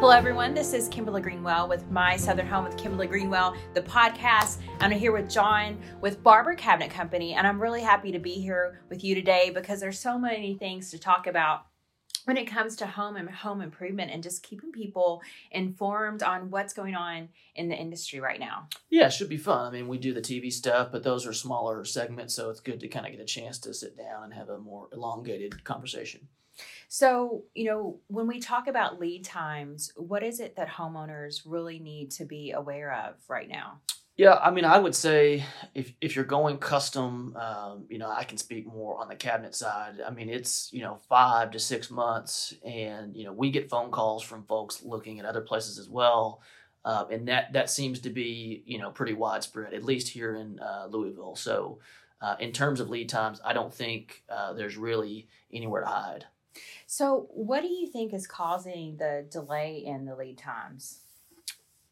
Hello, everyone. This is Kimberly Greenwell with My Southern Home with Kimberly Greenwell, the podcast. I'm here with John with Barber Cabinet Company, and I'm really happy to be here with you today because there's so many things to talk about when it comes to home and home improvement and just keeping people informed on what's going on in the industry right now. Yeah, it should be fun. I mean, we do the TV stuff, but those are smaller segments, so it's good to kind of get a chance to sit down and have a more elongated conversation. So, you know, when we talk about lead times, what is it that homeowners really need to be aware of right now? Yeah, I mean, I would say if if you're going custom, um, you know, I can speak more on the cabinet side. I mean, it's you know five to six months, and you know we get phone calls from folks looking at other places as well, uh, and that that seems to be you know pretty widespread, at least here in uh, Louisville. So, uh, in terms of lead times, I don't think uh, there's really anywhere to hide. So, what do you think is causing the delay in the lead times?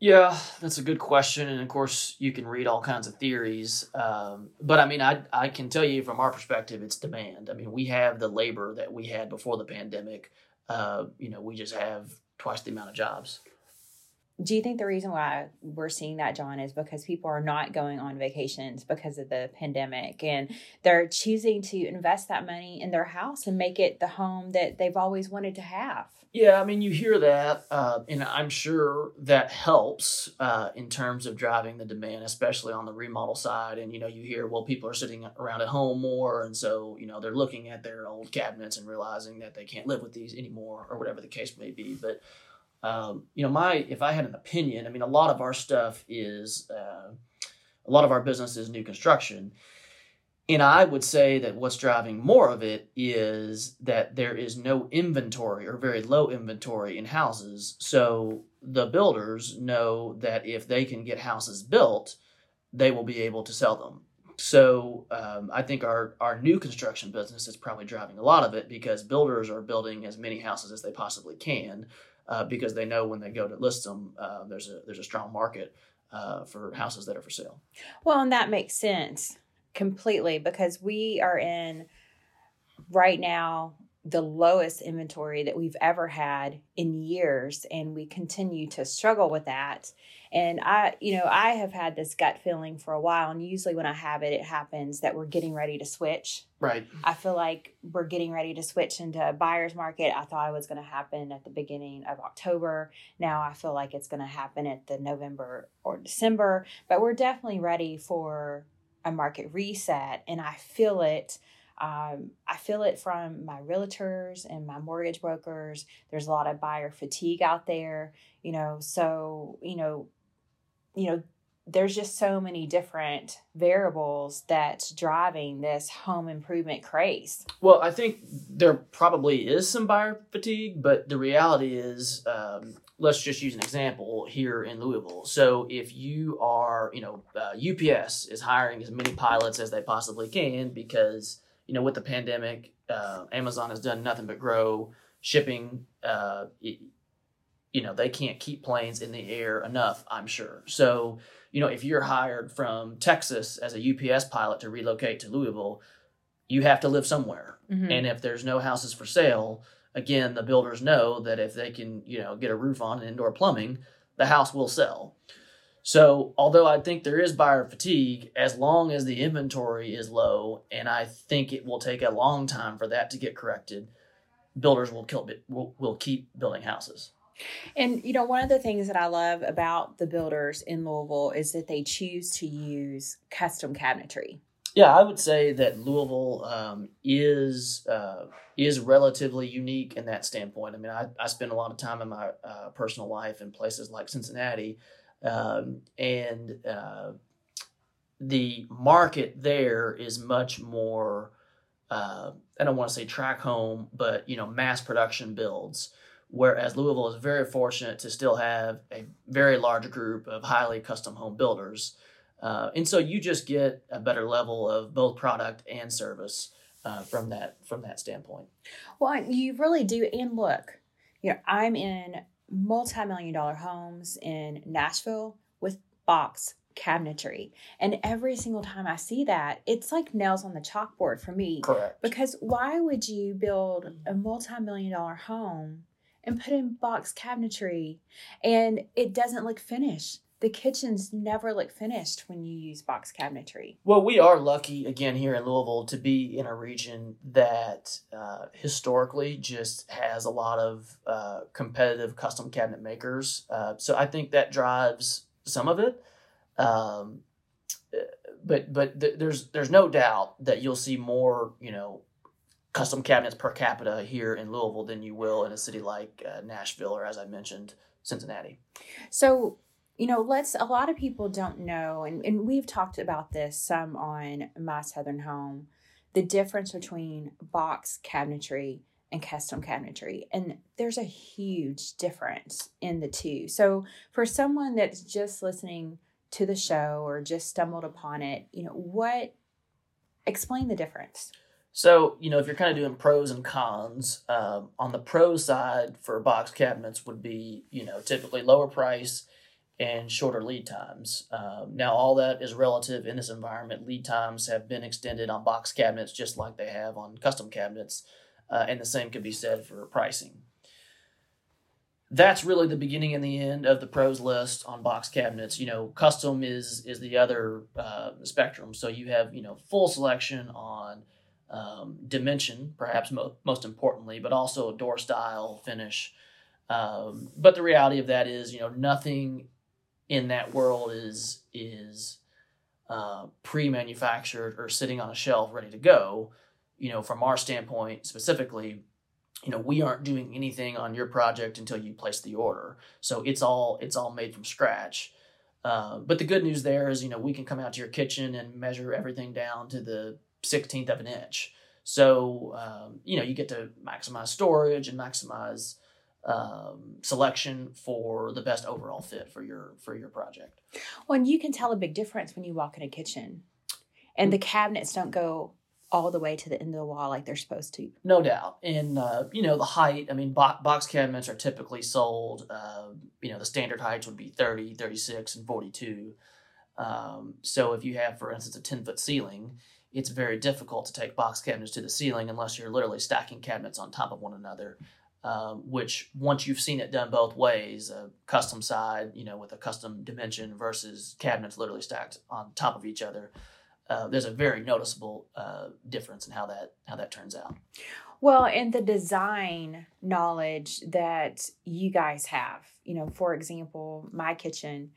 Yeah, that's a good question, and of course, you can read all kinds of theories. Um, but I mean, I I can tell you from our perspective, it's demand. I mean, we have the labor that we had before the pandemic. Uh, you know, we just have twice the amount of jobs do you think the reason why we're seeing that john is because people are not going on vacations because of the pandemic and they're choosing to invest that money in their house and make it the home that they've always wanted to have? Yeah i mean you hear that uh, and i'm sure that helps uh, in terms of driving the demand especially on the remodel side. And you know you hear well people are sitting around at home more and so you know they're looking at their old cabinets and realizing that they can't live with these anymore or whatever the case may be. But um, you know, my if I had an opinion, I mean, a lot of our stuff is uh, a lot of our business is new construction, and I would say that what's driving more of it is that there is no inventory or very low inventory in houses. So the builders know that if they can get houses built, they will be able to sell them. So um, I think our our new construction business is probably driving a lot of it because builders are building as many houses as they possibly can uh, because they know when they go to list them, uh, there's a there's a strong market uh, for houses that are for sale. Well, and that makes sense completely because we are in right now the lowest inventory that we've ever had in years and we continue to struggle with that. And i you know i have had this gut feeling for a while and usually when i have it it happens that we're getting ready to switch. Right. I feel like we're getting ready to switch into a buyer's market. I thought it was going to happen at the beginning of october. Now i feel like it's going to happen at the november or december. But we're definitely ready for a market reset and i feel it um, I feel it from my realtors and my mortgage brokers. There's a lot of buyer fatigue out there, you know. So you know, you know, there's just so many different variables that's driving this home improvement craze. Well, I think there probably is some buyer fatigue, but the reality is, um, let's just use an example here in Louisville. So if you are, you know, uh, UPS is hiring as many pilots as they possibly can because you know, with the pandemic, uh, Amazon has done nothing but grow shipping. Uh, it, you know, they can't keep planes in the air enough, I'm sure. So, you know, if you're hired from Texas as a UPS pilot to relocate to Louisville, you have to live somewhere. Mm-hmm. And if there's no houses for sale, again, the builders know that if they can, you know, get a roof on and indoor plumbing, the house will sell. So, although I think there is buyer fatigue, as long as the inventory is low, and I think it will take a long time for that to get corrected, builders will kill will, will keep building houses. And you know, one of the things that I love about the builders in Louisville is that they choose to use custom cabinetry. Yeah, I would say that Louisville um, is uh, is relatively unique in that standpoint. I mean, I, I spend a lot of time in my uh, personal life in places like Cincinnati, um, and uh, the market there is much more. Uh, I don't want to say tract home, but you know, mass production builds. Whereas Louisville is very fortunate to still have a very large group of highly custom home builders, uh, and so you just get a better level of both product and service uh, from that from that standpoint. Well, you really do. And look, you know, I'm in multi-million dollar homes in Nashville with box cabinetry. And every single time I see that, it's like nails on the chalkboard for me. Correct. Because why would you build a multi-million dollar home and put in box cabinetry and it doesn't look finished the kitchens never look finished when you use box cabinetry. Well, we are lucky again here in Louisville to be in a region that uh, historically just has a lot of uh, competitive custom cabinet makers. Uh, so I think that drives some of it. Um, but but th- there's there's no doubt that you'll see more you know custom cabinets per capita here in Louisville than you will in a city like uh, Nashville or as I mentioned Cincinnati. So you know, let's, a lot of people don't know, and, and we've talked about this some on My Southern Home, the difference between box cabinetry and custom cabinetry. And there's a huge difference in the two. So for someone that's just listening to the show or just stumbled upon it, you know, what, explain the difference. So, you know, if you're kind of doing pros and cons, um, on the pro side for box cabinets would be, you know, typically lower price and shorter lead times. Um, now, all that is relative in this environment. Lead times have been extended on box cabinets just like they have on custom cabinets, uh, and the same could be said for pricing. That's really the beginning and the end of the pros list on box cabinets. You know, custom is is the other uh, spectrum. So you have you know full selection on um, dimension, perhaps mo- most importantly, but also door style, finish. Um, but the reality of that is, you know, nothing in that world is is uh, pre-manufactured or sitting on a shelf ready to go you know from our standpoint specifically you know we aren't doing anything on your project until you place the order. So it's all it's all made from scratch. Uh, but the good news there is you know we can come out to your kitchen and measure everything down to the 16th of an inch. So um, you know you get to maximize storage and maximize um, selection for the best overall fit for your for your project. Well, and you can tell a big difference when you walk in a kitchen, and the cabinets don't go all the way to the end of the wall like they're supposed to. No doubt, and uh, you know the height. I mean, bo- box cabinets are typically sold. Uh, you know, the standard heights would be 30, 36, and forty two. Um, so if you have, for instance, a ten foot ceiling, it's very difficult to take box cabinets to the ceiling unless you're literally stacking cabinets on top of one another um, which once you've seen it done both ways, a custom side, you know, with a custom dimension versus cabinets literally stacked on top of each other, uh, there's a very noticeable uh, difference in how that how that turns out. Well, and the design knowledge that you guys have, you know, for example, my kitchen,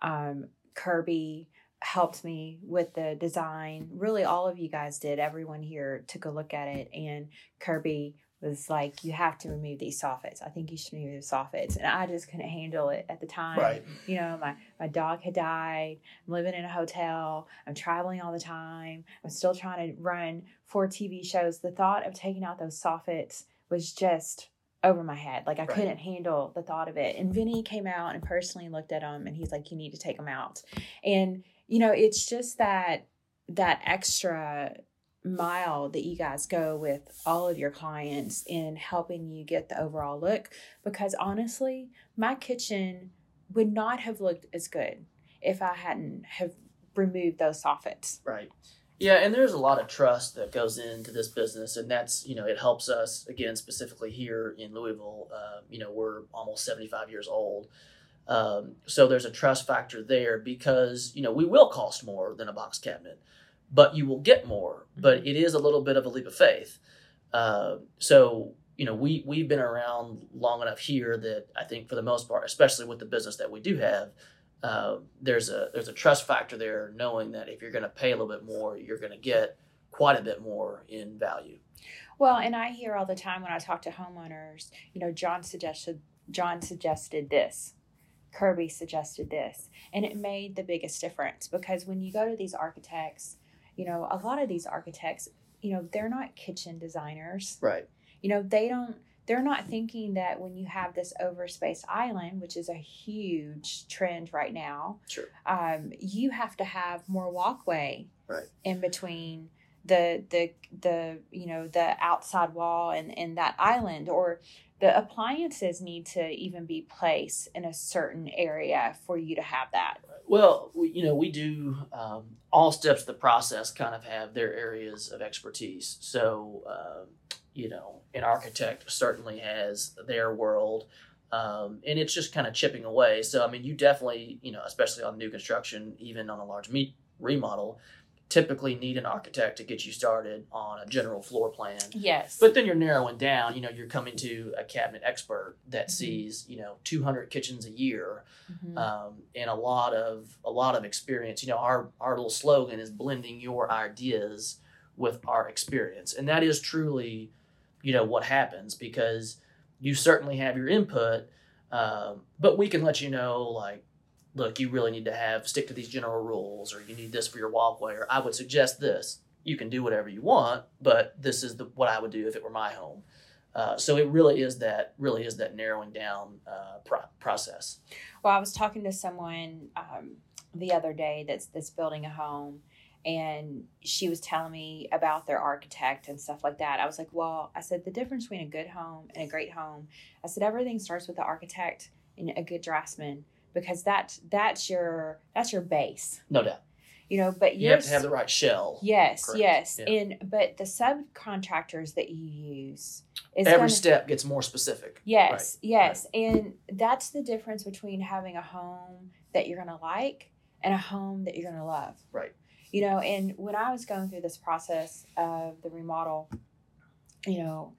um, Kirby helped me with the design. Really, all of you guys did. Everyone here took a look at it, and Kirby was like, you have to remove these soffits. I think you should remove the soffits. And I just couldn't handle it at the time. Right. You know, my, my dog had died. I'm living in a hotel. I'm traveling all the time. I'm still trying to run four TV shows. The thought of taking out those soffits was just over my head. Like I right. couldn't handle the thought of it. And Vinny came out and personally looked at them and he's like, you need to take them out. And, you know, it's just that that extra mile that you guys go with all of your clients in helping you get the overall look because honestly my kitchen would not have looked as good if i hadn't have removed those soffits. Right. Yeah and there's a lot of trust that goes into this business and that's you know it helps us again specifically here in louisville uh, you know we're almost 75 years old. Um, so there's a trust factor there because you know we will cost more than a box cabinet but you will get more. But mm-hmm. it is a little bit of a leap of faith. Uh, so you know, we we've been around long enough here that I think for the most part, especially with the business that we do have, uh, there's a there's a trust factor there, knowing that if you're going to pay a little bit more, you're going to get quite a bit more in value. Well, and I hear all the time when I talk to homeowners, you know, John suggested John suggested this. Kirby suggested this, and it made the biggest difference because when you go to these architects you know, a lot of these architects, you know, they're not kitchen designers. Right. You know, they don't they're not thinking that when you have this overspaced island, which is a huge trend right now, sure. um, you have to have more walkway right. in between the the the you know the outside wall and and that island or the appliances need to even be placed in a certain area for you to have that well we, you know we do um, all steps of the process kind of have their areas of expertise so uh, you know, an architect certainly has their world. Um, and it's just kind of chipping away. So, I mean, you definitely, you know, especially on new construction, even on a large meat remodel, typically need an architect to get you started on a general floor plan. Yes. But then you're narrowing down, you know, you're coming to a cabinet expert that Mhm. sees, you know, 200 kitchens a year Mhm. um, and a lot of a lot of experience. You know, our our little slogan is blending your ideas with our experience, and that is truly, you know, what happens because you certainly have your input, um, but we can let you know like. Look, you really need to have stick to these general rules, or you need this for your walkway, or I would suggest this. You can do whatever you want, but this is the what I would do if it were my home. Uh, so it really is that really is that narrowing down uh, pro- process. Well, I was talking to someone um, the other day that's that's building a home, and she was telling me about their architect and stuff like that. I was like, well, I said the difference between a good home and a great home. I said everything starts with the architect and a good draftsman because that that's your that's your base, No doubt. you know. But You have to have the right shell. Yes, Correct. yes, Yeah. and but the subcontractors that you use is Every gonna, step gets more specific. Yes, yes. And that's the difference between having a home that you're going to like and a home that you're going to love. Right. You know, and when I was going through this process of the remodel, you know,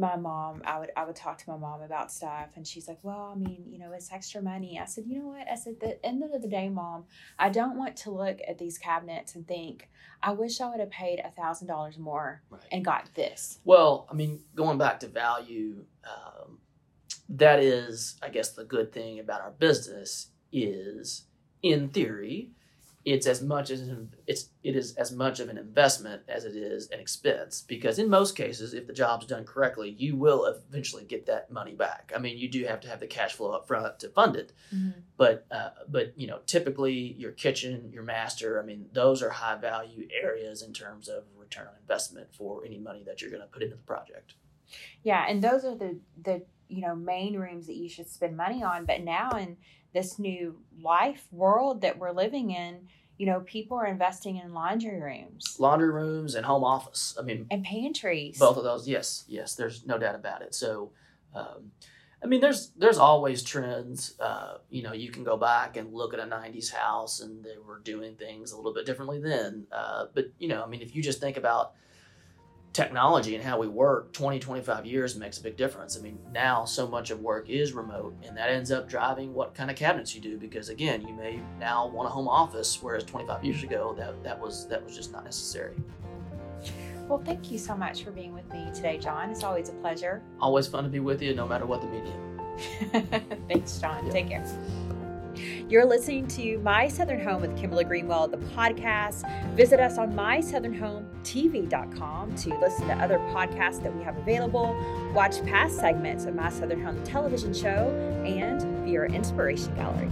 my mom, I would I would talk to my mom about stuff and she's like, "Well, I mean, you know, it's extra money." I said, "You know what?" I said, "The end of the day, mom, I don't want to look at these cabinets and think, I wish I would have paid a $1000 more Right. and got this." Well, I mean, going back to value, um, that is, I guess, the good thing about our business is, in theory, it's as much as an, it's it is as much of an investment as it is an expense. Because in most cases, if the job's done correctly, you will eventually get that money back. I mean, you do have to have the cash flow up front to fund it. but uh, but you know typically your kitchen your master i mean those are high value areas in terms of return on investment for any money that you're going to put into the project Yeah, and those are the the you know main rooms that you should spend money on. But now in this new life world that we're living in, you know, people are investing in laundry rooms laundry rooms and home office i mean and pantries. both of those yes yes there's no doubt about it so um, i mean there's there's always trends uh, you know you can go back and look at a 90s house and they were doing things a little bit differently then uh, but you know i mean if you just think about technology and how we work 20 25 years makes a big difference i mean now so much of work is remote and that ends up driving what kind of cabinets you do because again you may now want a home office whereas 25 years ago that that was that was just not necessary Well, thank you so much for being with me today, John. It's always a pleasure. always fun to be with you no matter what the medium Thanks, John. Yeah. Take care. You're listening to My Southern Home with Kimberly Greenwell, the podcast. Visit us on mysouthernhometv.com to listen to other podcasts that we have available, watch past segments of My Southern Home television show, and view our inspiration gallery.